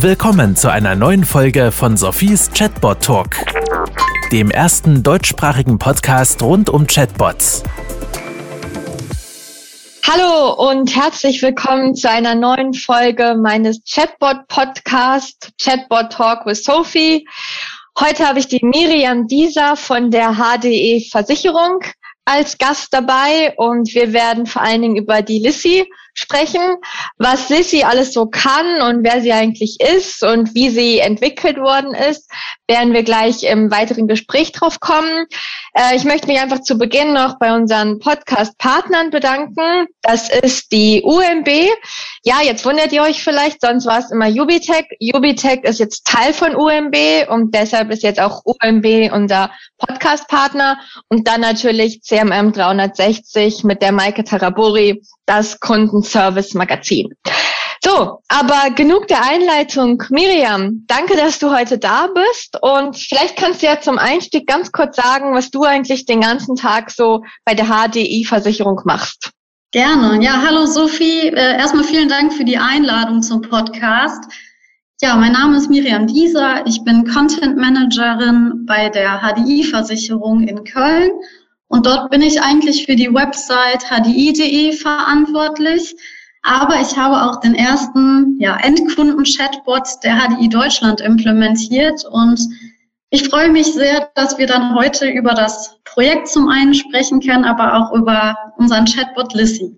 Willkommen zu einer neuen Folge von Sophies Chatbot Talk, dem ersten deutschsprachigen Podcast rund um Chatbots. Hallo und herzlich willkommen zu einer neuen Folge meines Chatbot Podcast Chatbot Talk with Sophie. Heute habe ich die Miriam Dieser von der HDE Versicherung als Gast dabei und wir werden vor allen Dingen über die Lissy sprechen, was Sissy alles so kann und wer sie eigentlich ist und wie sie entwickelt worden ist, werden wir gleich im weiteren Gespräch drauf kommen. Äh, ich möchte mich einfach zu Beginn noch bei unseren Podcast-Partnern bedanken. Das ist die UMB. Ja, jetzt wundert ihr euch vielleicht, sonst war es immer Ubitech. Ubitech ist jetzt Teil von UMB und deshalb ist jetzt auch UMB unser Podcast-Partner und dann natürlich CMM 360 mit der Maike Taraburi, das Kundenservice-Magazin. So, aber genug der Einleitung. Miriam, danke, dass du heute da bist. Und vielleicht kannst du ja zum Einstieg ganz kurz sagen, was du eigentlich den ganzen Tag so bei der HDI-Versicherung machst. Gerne. Ja, hallo Sophie. Äh, erstmal vielen Dank für die Einladung zum Podcast. Ja, mein Name ist Miriam Dieser. Ich bin Content Managerin bei der HDI-Versicherung in Köln. Und dort bin ich eigentlich für die Website hdi.de verantwortlich. Aber ich habe auch den ersten ja, Endkunden-Chatbot der HDI Deutschland implementiert und ich freue mich sehr, dass wir dann heute über das Projekt zum einen sprechen können, aber auch über unseren Chatbot Lissy.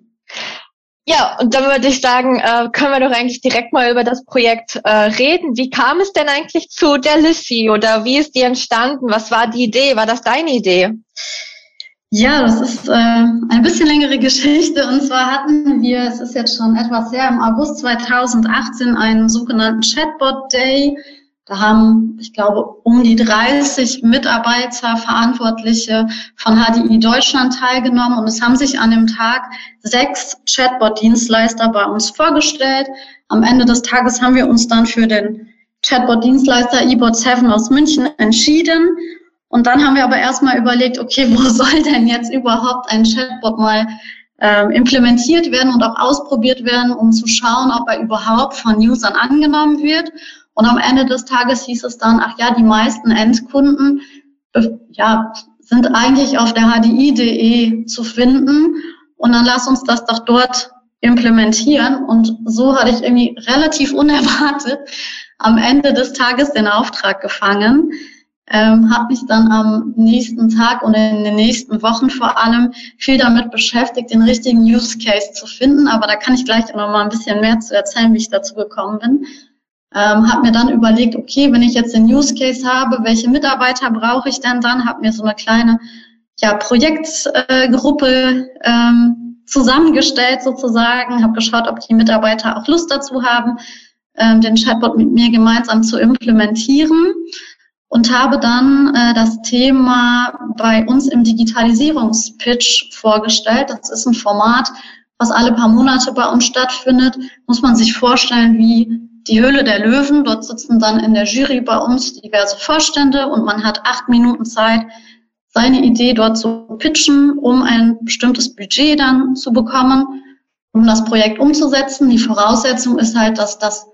Ja, und dann würde ich sagen, äh, können wir doch eigentlich direkt mal über das Projekt äh, reden. Wie kam es denn eigentlich zu der Lissy oder wie ist die entstanden? Was war die Idee? War das deine Idee? Ja, das ist äh, eine bisschen längere Geschichte. Und zwar hatten wir, es ist jetzt schon etwas her, im August 2018 einen sogenannten Chatbot Day. Da haben, ich glaube, um die 30 Mitarbeiter, Verantwortliche von HDI Deutschland teilgenommen. Und es haben sich an dem Tag sechs Chatbot-Dienstleister bei uns vorgestellt. Am Ende des Tages haben wir uns dann für den Chatbot-Dienstleister eBot7 aus München entschieden. Und dann haben wir aber erstmal überlegt, okay, wo soll denn jetzt überhaupt ein Chatbot mal ähm, implementiert werden und auch ausprobiert werden, um zu schauen, ob er überhaupt von Usern angenommen wird. Und am Ende des Tages hieß es dann, ach ja, die meisten Endkunden äh, ja, sind eigentlich auf der HDI.de zu finden. Und dann lass uns das doch dort implementieren. Und so hatte ich irgendwie relativ unerwartet am Ende des Tages den Auftrag gefangen ähm, habe mich dann am nächsten Tag und in den nächsten Wochen vor allem viel damit beschäftigt, den richtigen Use Case zu finden. Aber da kann ich gleich noch mal ein bisschen mehr zu erzählen, wie ich dazu gekommen bin. Ähm, habe mir dann überlegt, okay, wenn ich jetzt den Use Case habe, welche Mitarbeiter brauche ich denn dann? Habe mir so eine kleine ja, Projektgruppe äh, ähm, zusammengestellt sozusagen, habe geschaut, ob die Mitarbeiter auch Lust dazu haben, ähm, den Chatbot mit mir gemeinsam zu implementieren und habe dann äh, das Thema bei uns im Digitalisierungspitch vorgestellt. Das ist ein Format, was alle paar Monate bei uns stattfindet. Muss man sich vorstellen wie die Höhle der Löwen. Dort sitzen dann in der Jury bei uns diverse Vorstände und man hat acht Minuten Zeit, seine Idee dort zu pitchen, um ein bestimmtes Budget dann zu bekommen, um das Projekt umzusetzen. Die Voraussetzung ist halt, dass das,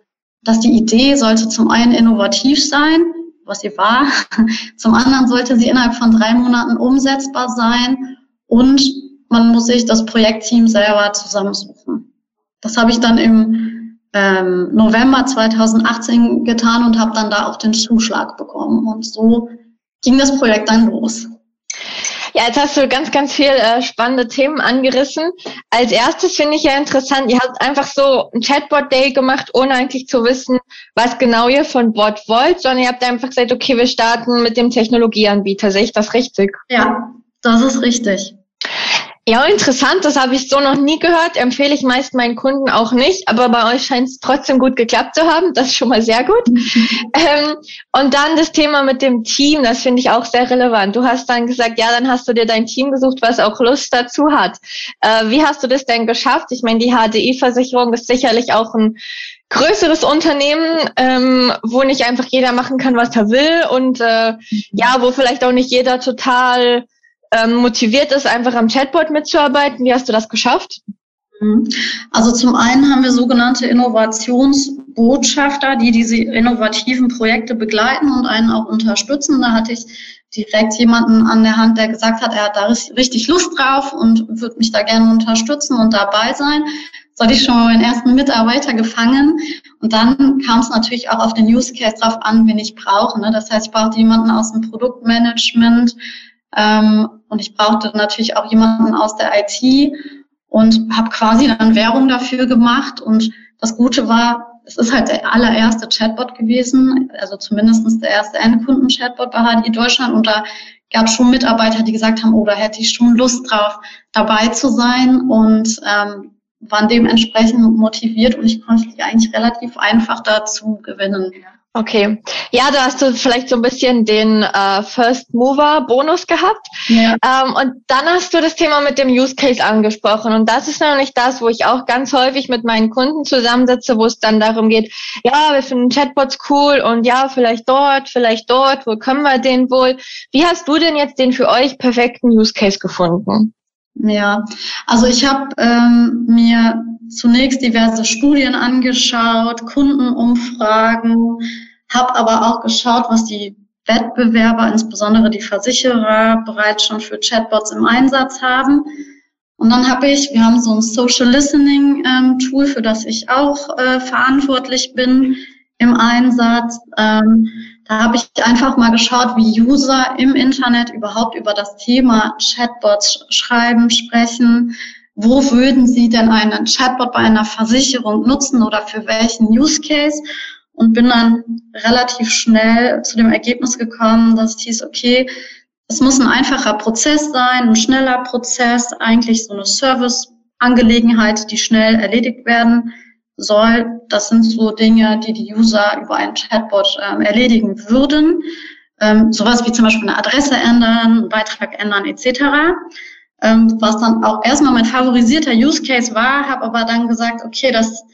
dass die Idee sollte zum einen innovativ sein, was sie war. Zum anderen sollte sie innerhalb von drei Monaten umsetzbar sein und man muss sich das Projektteam selber zusammensuchen. Das habe ich dann im ähm, November 2018 getan und habe dann da auch den Zuschlag bekommen. Und so ging das Projekt dann los. Ja, jetzt hast du ganz, ganz viel äh, spannende Themen angerissen. Als erstes finde ich ja interessant, ihr habt einfach so ein Chatbot-Day gemacht, ohne eigentlich zu wissen, was genau ihr von Bot wollt, sondern ihr habt einfach gesagt, okay, wir starten mit dem Technologieanbieter. Sehe ich das richtig? Ja, das ist richtig. Ja, interessant, das habe ich so noch nie gehört, empfehle ich meist meinen Kunden auch nicht, aber bei euch scheint es trotzdem gut geklappt zu haben, das ist schon mal sehr gut. Ähm, und dann das Thema mit dem Team, das finde ich auch sehr relevant. Du hast dann gesagt, ja, dann hast du dir dein Team gesucht, was auch Lust dazu hat. Äh, wie hast du das denn geschafft? Ich meine, die HDI-Versicherung ist sicherlich auch ein größeres Unternehmen, ähm, wo nicht einfach jeder machen kann, was er will und äh, mhm. ja, wo vielleicht auch nicht jeder total ähm, motiviert ist, einfach am Chatbot mitzuarbeiten. Wie hast du das geschafft? Mhm. Also zum einen haben wir sogenannte Innovationsbotschafter, die diese innovativen Projekte begleiten und einen auch unterstützen. Da hatte ich direkt jemanden an der Hand, der gesagt hat, er hat da richtig Lust drauf und würde mich da gerne unterstützen und dabei sein. So hatte ich schon mal meinen ersten Mitarbeiter gefangen. Und dann kam es natürlich auch auf den Use Case drauf an, wen ich brauche. Ne? Das heißt, ich brauchte jemanden aus dem Produktmanagement ähm, und ich brauchte natürlich auch jemanden aus der IT und habe quasi dann Werbung dafür gemacht. Und das Gute war, es ist halt der allererste Chatbot gewesen, also zumindestens der erste Endkunden-Chatbot bei HDI Deutschland. Und da gab es schon Mitarbeiter, die gesagt haben, oh, da hätte ich schon Lust drauf, dabei zu sein und ähm, waren dementsprechend motiviert und ich konnte die eigentlich relativ einfach dazu gewinnen. Okay. Ja, da hast du vielleicht so ein bisschen den äh, First Mover Bonus gehabt. Ja. Ähm, und dann hast du das Thema mit dem Use Case angesprochen. Und das ist nämlich das, wo ich auch ganz häufig mit meinen Kunden zusammensitze, wo es dann darum geht, ja, wir finden Chatbots cool und ja, vielleicht dort, vielleicht dort, wo können wir den wohl? Wie hast du denn jetzt den für euch perfekten Use Case gefunden? Ja, also ich habe ähm, mir zunächst diverse Studien angeschaut, Kundenumfragen, habe aber auch geschaut, was die Wettbewerber, insbesondere die Versicherer, bereits schon für Chatbots im Einsatz haben. Und dann habe ich, wir haben so ein Social Listening ähm, Tool, für das ich auch äh, verantwortlich bin im Einsatz. Ähm, da habe ich einfach mal geschaut, wie User im Internet überhaupt über das Thema Chatbots schreiben, sprechen. Wo würden sie denn einen Chatbot bei einer Versicherung nutzen oder für welchen Use Case? Und bin dann relativ schnell zu dem Ergebnis gekommen, dass es hieß, okay, es muss ein einfacher Prozess sein, ein schneller Prozess, eigentlich so eine Service-Angelegenheit, die schnell erledigt werden soll. Das sind so Dinge, die die User über einen Chatbot ähm, erledigen würden. Ähm, sowas wie zum Beispiel eine Adresse ändern, einen Beitrag ändern etc. Ähm, was dann auch erstmal mein favorisierter Use Case war, habe aber dann gesagt, okay, das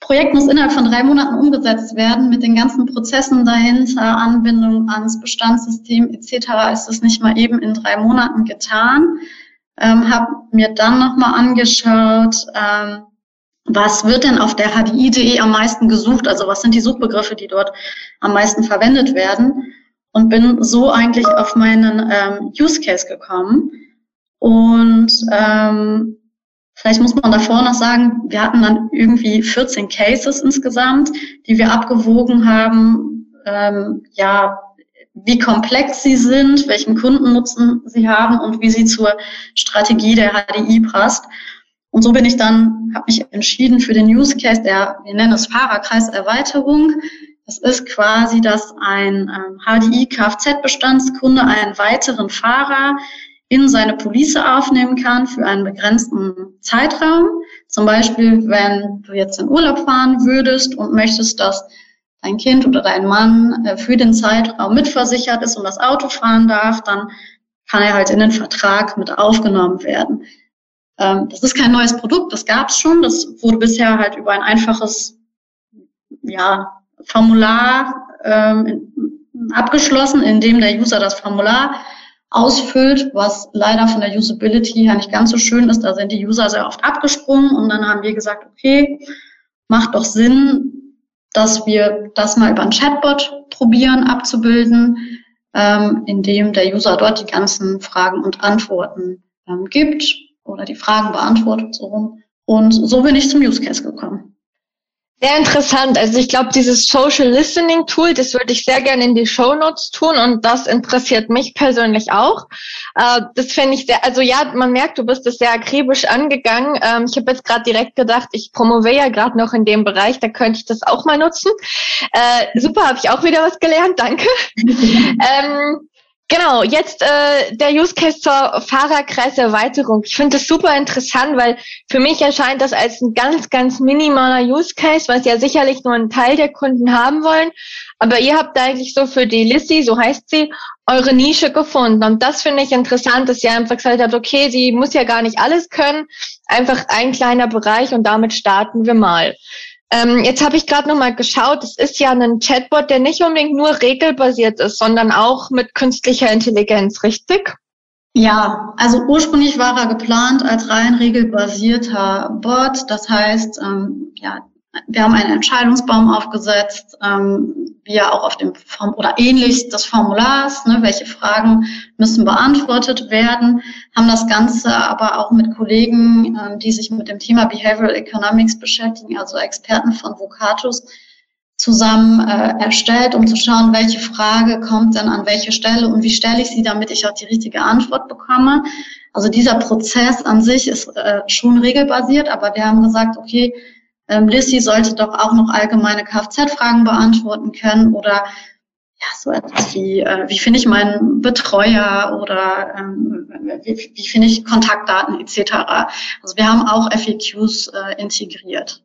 Projekt muss innerhalb von drei Monaten umgesetzt werden mit den ganzen Prozessen dahinter, Anbindung ans Bestandssystem etc. ist das nicht mal eben in drei Monaten getan. Ähm, habe mir dann nochmal angeschaut, ähm, was wird denn auf der HDI.de am meisten gesucht? Also was sind die Suchbegriffe, die dort am meisten verwendet werden? Und bin so eigentlich auf meinen ähm, Use Case gekommen. Und ähm, vielleicht muss man davor noch sagen, wir hatten dann irgendwie 14 Cases insgesamt, die wir abgewogen haben. Ähm, ja, wie komplex sie sind, welchen Kundennutzen sie haben und wie sie zur Strategie der HDI passt. Und so bin ich dann, habe mich entschieden für den Use Case der, wir nennen es Fahrerkreiserweiterung. Das ist quasi, dass ein ähm, HDI-Kfz-Bestandskunde einen weiteren Fahrer in seine Police aufnehmen kann für einen begrenzten Zeitraum. Zum Beispiel, wenn du jetzt in Urlaub fahren würdest und möchtest, dass dein Kind oder dein Mann äh, für den Zeitraum mitversichert ist und das Auto fahren darf, dann kann er halt in den Vertrag mit aufgenommen werden. Ähm, das ist kein neues Produkt, das gab es schon. Das wurde bisher halt über ein einfaches ja, Formular ähm, abgeschlossen, in dem der User das Formular ausfüllt, was leider von der Usability her nicht ganz so schön ist. Da sind die User sehr oft abgesprungen und dann haben wir gesagt, okay, macht doch Sinn, dass wir das mal über ein Chatbot probieren abzubilden, ähm, indem der User dort die ganzen Fragen und Antworten ähm, gibt oder die Fragen beantwortet so rum. Und so bin ich zum Use Case gekommen. Sehr interessant. Also ich glaube, dieses Social Listening Tool, das würde ich sehr gerne in die Show Notes tun und das interessiert mich persönlich auch. Äh, das finde ich sehr, also ja, man merkt, du bist es sehr akribisch angegangen. Ähm, ich habe jetzt gerade direkt gedacht, ich promoviere ja gerade noch in dem Bereich, da könnte ich das auch mal nutzen. Äh, super, habe ich auch wieder was gelernt, danke. ähm, Genau, jetzt äh, der Use Case zur Fahrerkreiserweiterung. Ich finde das super interessant, weil für mich erscheint das als ein ganz, ganz minimaler Use Case, was ja sicherlich nur ein Teil der Kunden haben wollen. Aber ihr habt eigentlich so für die Lissy, so heißt sie, eure Nische gefunden. Und das finde ich interessant, dass ihr einfach gesagt habt, okay, sie muss ja gar nicht alles können, einfach ein kleiner Bereich und damit starten wir mal. Ähm, jetzt habe ich gerade nochmal geschaut, es ist ja ein Chatbot, der nicht unbedingt nur regelbasiert ist, sondern auch mit künstlicher Intelligenz, richtig? Ja, also ursprünglich war er geplant als rein regelbasierter Bot. Das heißt, ähm, ja, wir haben einen Entscheidungsbaum aufgesetzt, ähm, wie ja auch auf dem Form oder ähnlich des Formulars, ne, welche Fragen müssen beantwortet werden, haben das Ganze aber auch mit Kollegen, ähm, die sich mit dem Thema Behavioral Economics beschäftigen, also Experten von Vocatus, zusammen äh, erstellt, um zu schauen, welche Frage kommt denn an welche Stelle und wie stelle ich sie, damit ich auch die richtige Antwort bekomme. Also dieser Prozess an sich ist äh, schon regelbasiert, aber wir haben gesagt, okay, ähm, Lissy sollte doch auch noch allgemeine Kfz-Fragen beantworten können oder ja, so etwas wie, äh, wie finde ich meinen Betreuer oder ähm, wie, wie finde ich Kontaktdaten etc. Also wir haben auch FAQs äh, integriert.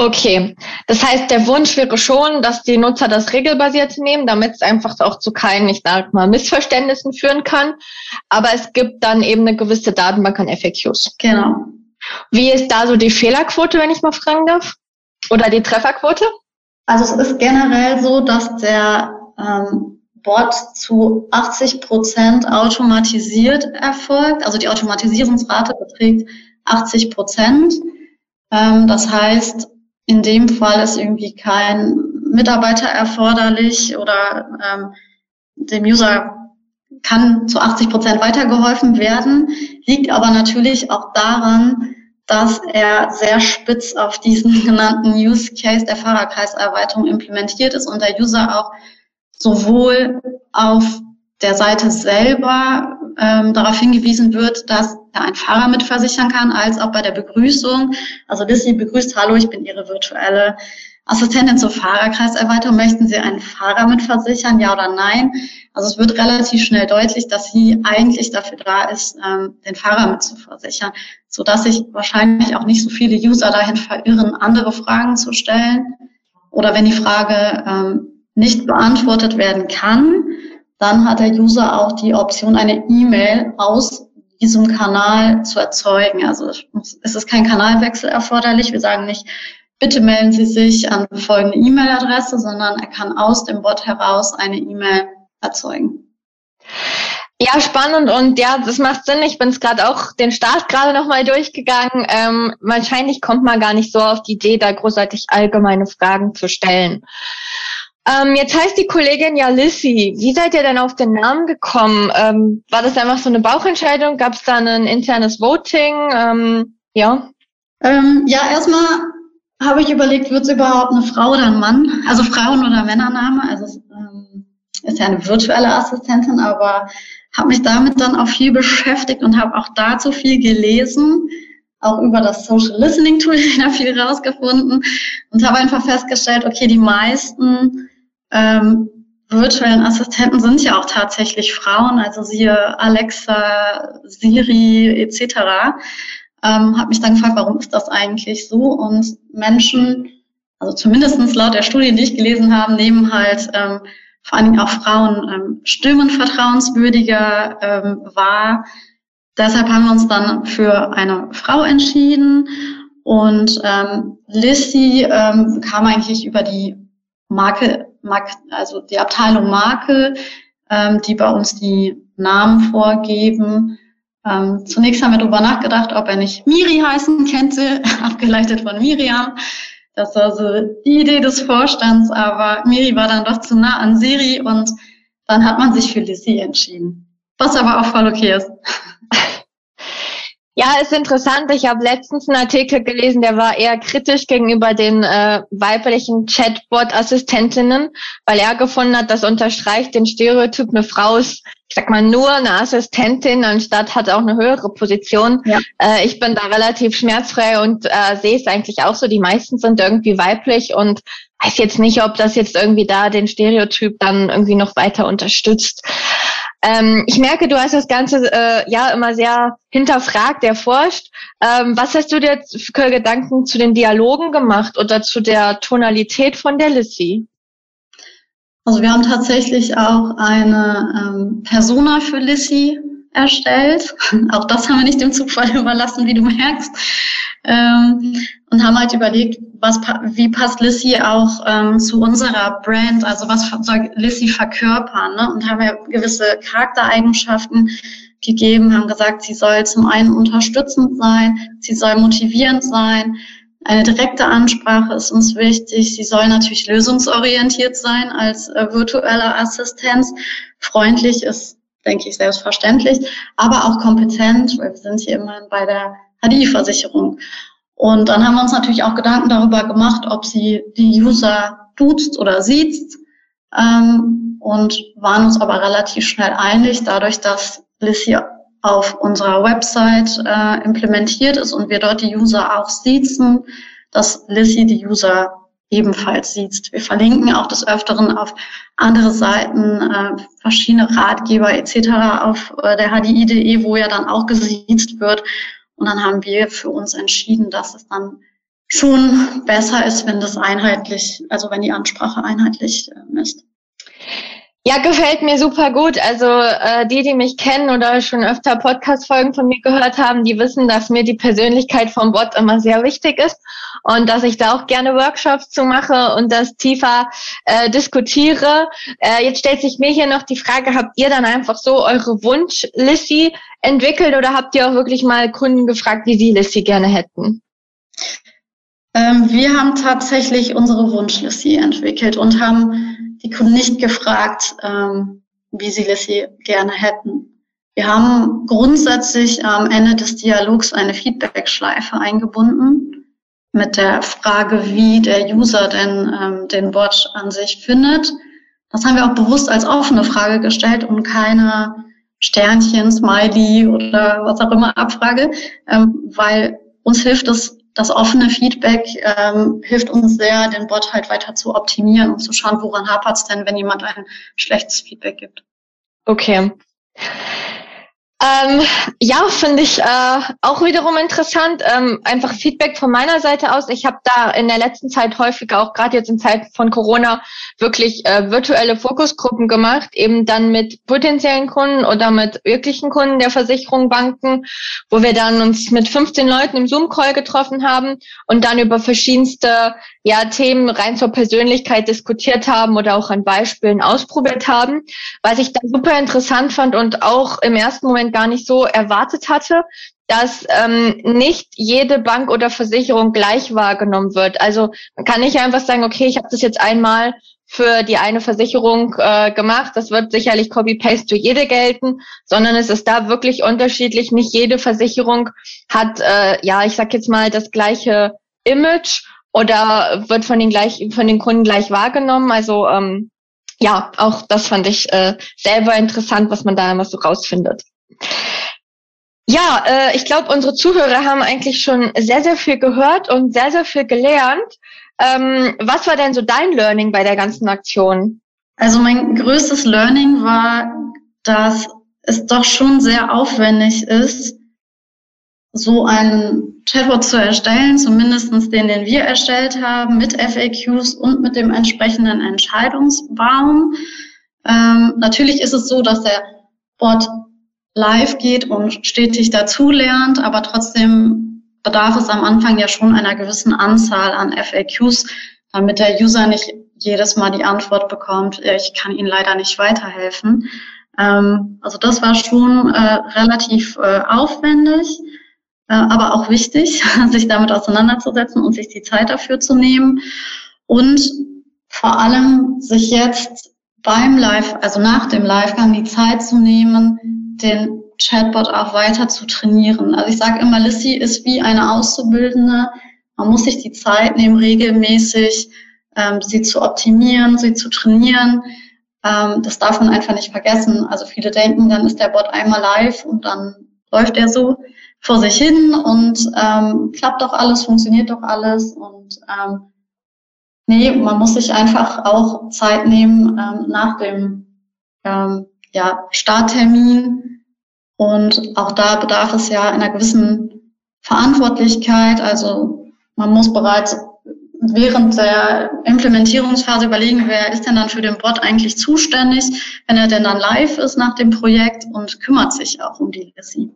Okay, das heißt, der Wunsch wäre schon, dass die Nutzer das regelbasiert nehmen, damit es einfach auch zu keinen, ich sag mal, Missverständnissen führen kann. Aber es gibt dann eben eine gewisse Datenbank an FAQs. Genau. Wie ist da so die Fehlerquote, wenn ich mal fragen darf? Oder die Trefferquote? Also es ist generell so, dass der ähm, Bot zu 80 Prozent automatisiert erfolgt. Also die Automatisierungsrate beträgt 80 Prozent. Ähm, das heißt, in dem Fall ist irgendwie kein Mitarbeiter erforderlich oder ähm, dem User kann zu 80 Prozent weitergeholfen werden, liegt aber natürlich auch daran, dass er sehr spitz auf diesen genannten Use Case der Fahrerkreiserweiterung implementiert ist und der User auch sowohl auf der Seite selber ähm, darauf hingewiesen wird, dass er einen Fahrer mitversichern kann, als auch bei der Begrüßung. Also Lissy begrüßt, hallo, ich bin Ihre virtuelle Assistentin zur Fahrerkreiserweiterung. Möchten Sie einen Fahrer mitversichern, ja oder nein? Also es wird relativ schnell deutlich, dass sie eigentlich dafür da ist, ähm, den Fahrer mitzuversichern, so dass sich wahrscheinlich auch nicht so viele User dahin verirren, andere Fragen zu stellen. Oder wenn die Frage ähm, nicht beantwortet werden kann, dann hat der User auch die Option, eine E-Mail aus diesem Kanal zu erzeugen. Also es ist kein Kanalwechsel erforderlich. Wir sagen nicht, bitte melden Sie sich an folgende E-Mail-Adresse, sondern er kann aus dem Bot heraus eine E-Mail erzeugen. Ja, spannend und ja, das macht Sinn. Ich bin es gerade auch den Start gerade nochmal durchgegangen. Ähm, wahrscheinlich kommt man gar nicht so auf die Idee, da großartig allgemeine Fragen zu stellen. Ähm, jetzt heißt die Kollegin ja Lissy. Wie seid ihr denn auf den Namen gekommen? Ähm, war das einfach so eine Bauchentscheidung? Gab es da ein internes Voting? Ähm, ja. Ähm, ja, erstmal habe ich überlegt, wird es überhaupt eine Frau oder ein Mann? Also Frauen- oder Männername? Also es ähm, ist ja eine virtuelle Assistentin, aber habe mich damit dann auch viel beschäftigt und habe auch dazu viel gelesen auch über das Social Listening Tool da viel rausgefunden und habe einfach festgestellt, okay, die meisten ähm, virtuellen Assistenten sind ja auch tatsächlich Frauen, also siehe Alexa, Siri etc. Ähm, habe mich dann gefragt, warum ist das eigentlich so? Und Menschen, also zumindestens laut der Studien, die ich gelesen habe, nehmen halt ähm, vor allen Dingen auch Frauen ähm, Stimmen vertrauenswürdiger ähm, wahr. Deshalb haben wir uns dann für eine Frau entschieden und ähm, Lissy ähm, kam eigentlich über die Marke also die Abteilung Marke, ähm, die bei uns die Namen vorgeben. Ähm, zunächst haben wir darüber nachgedacht, ob er nicht Miri heißen könnte, abgeleitet von Miriam. Das war so die Idee des Vorstands, aber Miri war dann doch zu nah an Siri und dann hat man sich für Lizzie entschieden. Was aber auch voll okay ist. Ja, ist interessant. Ich habe letztens einen Artikel gelesen, der war eher kritisch gegenüber den äh, weiblichen Chatbot-Assistentinnen, weil er gefunden hat, das unterstreicht den Stereotyp, eine Frau ist, ich sag mal, nur eine Assistentin, anstatt hat auch eine höhere Position. Ja. Äh, ich bin da relativ schmerzfrei und äh, sehe es eigentlich auch so. Die meisten sind irgendwie weiblich und weiß jetzt nicht, ob das jetzt irgendwie da den Stereotyp dann irgendwie noch weiter unterstützt. Ähm, ich merke, du hast das Ganze äh, ja immer sehr hinterfragt, erforscht. Ähm, was hast du dir für Gedanken zu den Dialogen gemacht oder zu der Tonalität von der Lissy? Also wir haben tatsächlich auch eine ähm, Persona für Lissy erstellt. Auch das haben wir nicht dem Zufall überlassen, wie du merkst. Ähm, und haben halt überlegt, was, wie passt Lissy auch ähm, zu unserer Brand, also was soll Lissy verkörpern, ne? und haben ja gewisse Charaktereigenschaften gegeben, haben gesagt, sie soll zum einen unterstützend sein, sie soll motivierend sein, eine direkte Ansprache ist uns wichtig. Sie soll natürlich lösungsorientiert sein als äh, virtuelle Assistenz. Freundlich ist, denke ich, selbstverständlich, aber auch kompetent, weil wir sind hier immerhin bei der HDI-Versicherung. Und dann haben wir uns natürlich auch Gedanken darüber gemacht, ob sie die User duzt oder sieht ähm, und waren uns aber relativ schnell einig, dadurch, dass Lissy auf unserer Website äh, implementiert ist und wir dort die User auch siezen, dass Lissy die User ebenfalls sieht. Wir verlinken auch des Öfteren auf andere Seiten, äh, verschiedene Ratgeber etc. auf äh, der HDI.de, wo ja dann auch gesiezt wird. Und dann haben wir für uns entschieden, dass es dann schon besser ist, wenn das einheitlich, also wenn die Ansprache einheitlich äh, ist. Ja, gefällt mir super gut. Also äh, die, die mich kennen oder schon öfter Podcast-Folgen von mir gehört haben, die wissen, dass mir die Persönlichkeit vom Bot immer sehr wichtig ist und dass ich da auch gerne Workshops zu mache und das tiefer äh, diskutiere. Äh, jetzt stellt sich mir hier noch die Frage, habt ihr dann einfach so eure Wunsch-Lissy entwickelt oder habt ihr auch wirklich mal Kunden gefragt, wie sie Lissy gerne hätten? Ähm, wir haben tatsächlich unsere Wunsch-Lissy entwickelt und haben die Kunden nicht gefragt, ähm, wie sie Lissy gerne hätten. Wir haben grundsätzlich am Ende des Dialogs eine Feedback-Schleife eingebunden mit der Frage, wie der User denn ähm, den Bot an sich findet. Das haben wir auch bewusst als offene Frage gestellt und keine Sternchen, Smiley oder was auch immer Abfrage, ähm, weil uns hilft es das offene Feedback ähm, hilft uns sehr, den Bot halt weiter zu optimieren und zu schauen, woran hapert es denn, wenn jemand ein schlechtes Feedback gibt. Okay. Ähm, ja, finde ich äh, auch wiederum interessant. Ähm, einfach Feedback von meiner Seite aus. Ich habe da in der letzten Zeit häufiger, auch gerade jetzt in Zeit von Corona, wirklich äh, virtuelle Fokusgruppen gemacht, eben dann mit potenziellen Kunden oder mit wirklichen Kunden der Versicherung, Banken, wo wir dann uns mit 15 Leuten im Zoom-Call getroffen haben und dann über verschiedenste ja, Themen rein zur Persönlichkeit diskutiert haben oder auch an Beispielen ausprobiert haben, was ich dann super interessant fand und auch im ersten Moment gar nicht so erwartet hatte, dass ähm, nicht jede Bank oder Versicherung gleich wahrgenommen wird. Also man kann nicht einfach sagen, okay, ich habe das jetzt einmal für die eine Versicherung äh, gemacht, das wird sicherlich Copy-Paste für jede gelten, sondern es ist da wirklich unterschiedlich. Nicht jede Versicherung hat, äh, ja, ich sag jetzt mal, das gleiche Image oder wird von den gleich von den Kunden gleich wahrgenommen. Also ähm, ja, auch das fand ich äh, selber interessant, was man da immer so rausfindet. Ja, äh, ich glaube, unsere Zuhörer haben eigentlich schon sehr, sehr viel gehört und sehr, sehr viel gelernt. Ähm, was war denn so dein Learning bei der ganzen Aktion? Also mein größtes Learning war, dass es doch schon sehr aufwendig ist, so einen Chatbot zu erstellen, zumindest den, den wir erstellt haben, mit FAQs und mit dem entsprechenden Entscheidungsbaum. Ähm, natürlich ist es so, dass der Bot live geht und stetig dazulernt, aber trotzdem bedarf es am Anfang ja schon einer gewissen Anzahl an FAQs, damit der User nicht jedes Mal die Antwort bekommt, ich kann Ihnen leider nicht weiterhelfen. Ähm, also das war schon äh, relativ äh, aufwendig. Äh, aber auch wichtig, sich damit auseinanderzusetzen und sich die Zeit dafür zu nehmen und vor allem sich jetzt beim Live, also nach dem Livegang die Zeit zu nehmen, den Chatbot auch weiter zu trainieren. Also ich sage immer, Lissy ist wie eine Auszubildende. Man muss sich die Zeit nehmen, regelmäßig ähm, sie zu optimieren, sie zu trainieren. Ähm, das darf man einfach nicht vergessen. Also viele denken, dann ist der Bot einmal live und dann läuft er so vor sich hin und ähm, klappt doch alles, funktioniert doch alles und ähm, nee, man muss sich einfach auch Zeit nehmen ähm, nach dem ähm, ja, Starttermin und auch da bedarf es ja einer gewissen Verantwortlichkeit, also man muss bereits während der Implementierungsphase überlegen, wer ist denn dann für den Bot eigentlich zuständig, wenn er denn dann live ist nach dem Projekt und kümmert sich auch um die Legacy.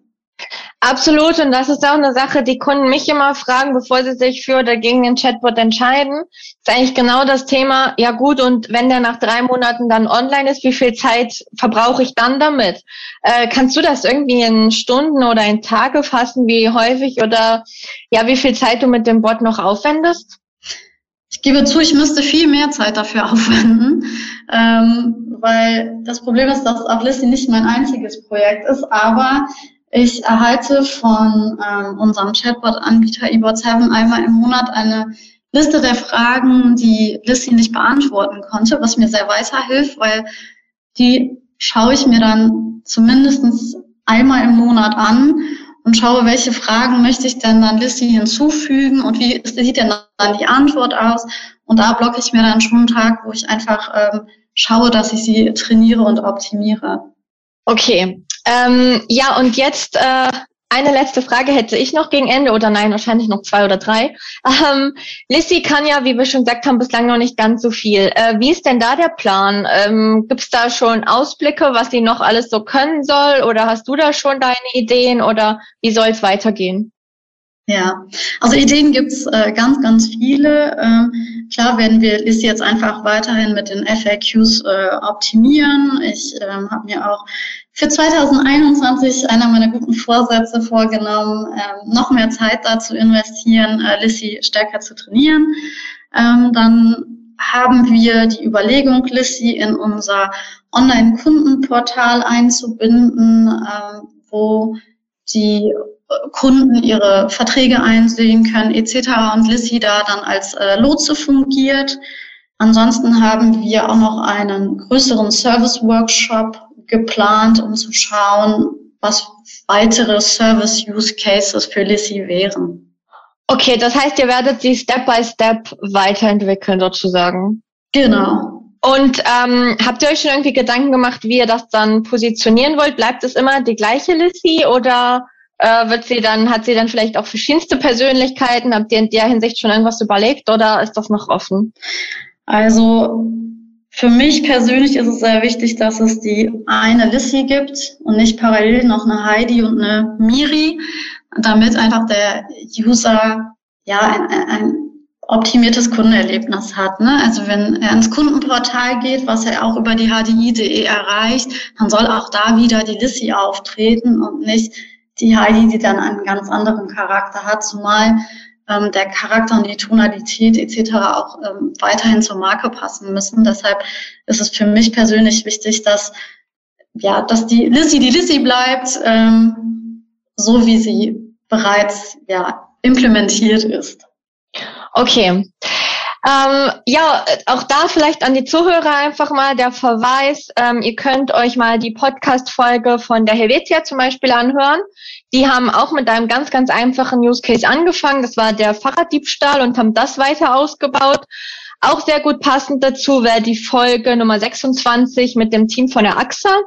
Absolut. Und das ist auch eine Sache, die Kunden mich immer fragen, bevor sie sich für oder gegen den Chatbot entscheiden. Das ist eigentlich genau das Thema. Ja gut, und wenn der nach drei Monaten dann online ist, wie viel Zeit verbrauche ich dann damit? Äh, kannst du das irgendwie in Stunden oder in Tage fassen, wie häufig oder ja, wie viel Zeit du mit dem Bot noch aufwendest? Ich gebe zu, ich müsste viel mehr Zeit dafür aufwenden, ähm, weil das Problem ist, dass auch nicht mein einziges Projekt ist, aber ich erhalte von ähm, unserem Chatbot-Anbieter eBot7 einmal im Monat eine Liste der Fragen, die Lissy nicht beantworten konnte, was mir sehr weiterhilft, weil die schaue ich mir dann zumindest einmal im Monat an und schaue, welche Fragen möchte ich denn dann Lissy hinzufügen und wie sieht denn dann die Antwort aus. Und da blocke ich mir dann schon einen Tag, wo ich einfach ähm, schaue, dass ich sie trainiere und optimiere. Okay, ähm, ja, und jetzt äh, eine letzte Frage hätte ich noch gegen Ende oder nein, wahrscheinlich noch zwei oder drei. Ähm, Lissy kann ja, wie wir schon gesagt haben, bislang noch nicht ganz so viel. Äh, wie ist denn da der Plan? Ähm, Gibt es da schon Ausblicke, was sie noch alles so können soll? Oder hast du da schon deine Ideen oder wie soll es weitergehen? Ja, also Ideen gibt's äh, ganz, ganz viele. Ähm, klar werden wir Lissy jetzt einfach weiterhin mit den FAQs äh, optimieren. Ich ähm, habe mir auch für 2021 einer meiner guten Vorsätze vorgenommen, ähm, noch mehr Zeit dazu investieren, äh, Lissy stärker zu trainieren. Ähm, dann haben wir die Überlegung, Lissy in unser Online-Kundenportal einzubinden, ähm, wo die Kunden ihre Verträge einsehen können etc. und Lissy da dann als äh, Lotse fungiert. Ansonsten haben wir auch noch einen größeren Service-Workshop geplant, um zu schauen, was weitere Service-Use-Cases für Lissy wären. Okay, das heißt, ihr werdet sie Step by Step weiterentwickeln sozusagen. Genau. Und ähm, habt ihr euch schon irgendwie Gedanken gemacht, wie ihr das dann positionieren wollt? Bleibt es immer die gleiche Lissy oder äh, wird sie dann, hat sie dann vielleicht auch verschiedenste Persönlichkeiten? Habt ihr in der Hinsicht schon irgendwas überlegt oder ist das noch offen? Also für mich persönlich ist es sehr wichtig, dass es die eine Lissy gibt und nicht parallel noch eine Heidi und eine Miri, damit einfach der User ja ein, ein optimiertes Kundenerlebnis hat. Ne? Also wenn er ins Kundenportal geht, was er auch über die HDI.de erreicht, dann soll auch da wieder die Lissy auftreten und nicht die Heidi, die dann einen ganz anderen Charakter hat, zumal ähm, der Charakter und die Tonalität etc. auch ähm, weiterhin zur Marke passen müssen. Deshalb ist es für mich persönlich wichtig, dass ja, dass die Lissy die Lissy bleibt, ähm, so wie sie bereits ja implementiert ist. Okay. Ähm, ja, auch da vielleicht an die Zuhörer einfach mal der Verweis. Ähm, ihr könnt euch mal die Podcast-Folge von der Helvetia zum Beispiel anhören. Die haben auch mit einem ganz, ganz einfachen Use Case angefangen. Das war der Fahrraddiebstahl und haben das weiter ausgebaut. Auch sehr gut passend dazu wäre die Folge Nummer 26 mit dem Team von der AXA.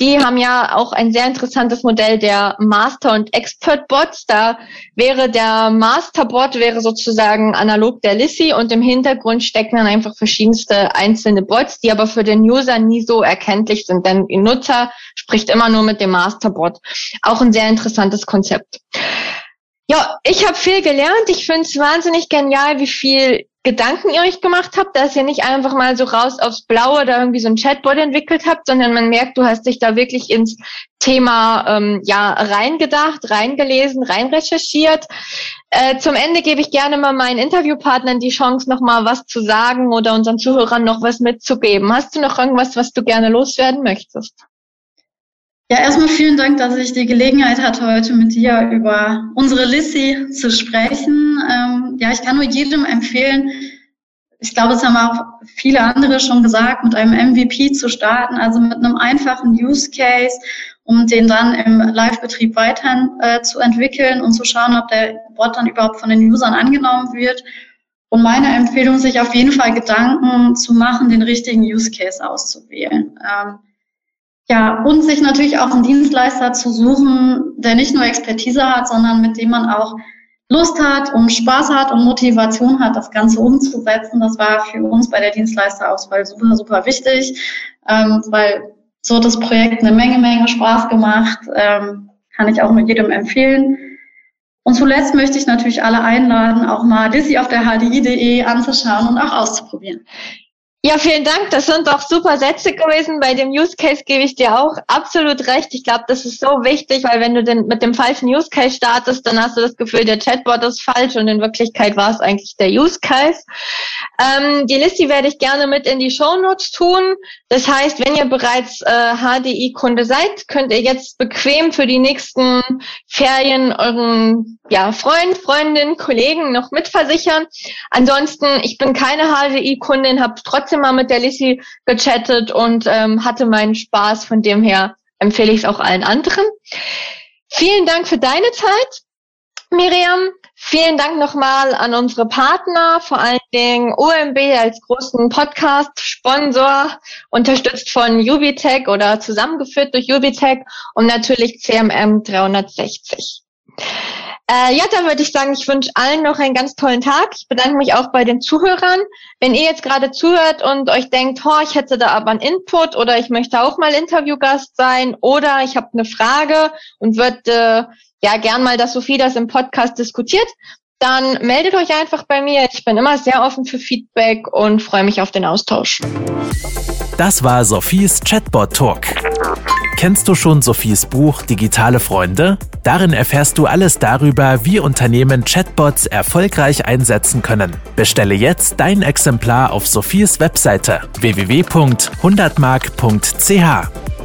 Die haben ja auch ein sehr interessantes Modell der Master- und Expert-Bots. Da wäre der Master-Bot wäre sozusagen analog der Lissy und im Hintergrund stecken dann einfach verschiedenste einzelne Bots, die aber für den User nie so erkenntlich sind, denn der Nutzer spricht immer nur mit dem Master-Bot. Auch ein sehr interessantes Konzept. Ja, ich habe viel gelernt. Ich finde es wahnsinnig genial, wie viel Gedanken ihr euch gemacht habt, dass ihr nicht einfach mal so raus aufs Blaue da irgendwie so ein Chatbot entwickelt habt, sondern man merkt, du hast dich da wirklich ins Thema ähm, ja reingedacht, reingelesen, reinrecherchiert. Äh, zum Ende gebe ich gerne mal meinen Interviewpartnern die Chance, noch mal was zu sagen oder unseren Zuhörern noch was mitzugeben. Hast du noch irgendwas, was du gerne loswerden möchtest? Ja, erstmal vielen Dank, dass ich die Gelegenheit hatte, heute mit dir über unsere Lissy zu sprechen. Ähm, ja, ich kann nur jedem empfehlen, ich glaube, es haben auch viele andere schon gesagt, mit einem MVP zu starten, also mit einem einfachen Use Case, um den dann im Live-Betrieb weiter äh, zu entwickeln und zu schauen, ob der Bot dann überhaupt von den Usern angenommen wird. Und meine Empfehlung, sich auf jeden Fall Gedanken zu machen, den richtigen Use Case auszuwählen. Ähm, ja, und sich natürlich auch einen Dienstleister zu suchen, der nicht nur Expertise hat, sondern mit dem man auch Lust hat und Spaß hat und Motivation hat, das Ganze umzusetzen. Das war für uns bei der Dienstleisterauswahl super, super wichtig, ähm, weil so das Projekt eine Menge, Menge Spaß gemacht, ähm, kann ich auch nur jedem empfehlen. Und zuletzt möchte ich natürlich alle einladen, auch mal Lissy auf der hdi.de anzuschauen und auch auszuprobieren. Ja, vielen Dank. Das sind doch super Sätze gewesen. Bei dem Use Case gebe ich dir auch absolut recht. Ich glaube, das ist so wichtig, weil wenn du den, mit dem falschen Use Case startest, dann hast du das Gefühl, der Chatbot ist falsch und in Wirklichkeit war es eigentlich der Use Case. Ähm, die Liste werde ich gerne mit in die Show Notes tun. Das heißt, wenn ihr bereits äh, HDI-Kunde seid, könnt ihr jetzt bequem für die nächsten Ferien euren ja, Freund, Freundin, Kollegen noch mitversichern. Ansonsten, ich bin keine HDI-Kundin, habe trotzdem trotzdem mal mit der Lissy gechattet und ähm, hatte meinen Spaß. Von dem her empfehle ich es auch allen anderen. Vielen Dank für deine Zeit, Miriam. Vielen Dank nochmal an unsere Partner, vor allen Dingen OMB als großen Podcast-Sponsor, unterstützt von Ubitech oder zusammengeführt durch Ubitech und natürlich CMM 360. Äh, ja, dann würde ich sagen, ich wünsche allen noch einen ganz tollen Tag. Ich bedanke mich auch bei den Zuhörern. Wenn ihr jetzt gerade zuhört und euch denkt, oh, ich hätte da aber einen Input oder ich möchte auch mal Interviewgast sein oder ich habe eine Frage und würde äh, ja gern mal, dass Sophie das im Podcast diskutiert, dann meldet euch einfach bei mir. Ich bin immer sehr offen für Feedback und freue mich auf den Austausch. Das war Sophies Chatbot Talk. Kennst du schon Sophies Buch Digitale Freunde? Darin erfährst du alles darüber, wie Unternehmen Chatbots erfolgreich einsetzen können. Bestelle jetzt dein Exemplar auf Sophies Webseite www.100mark.ch.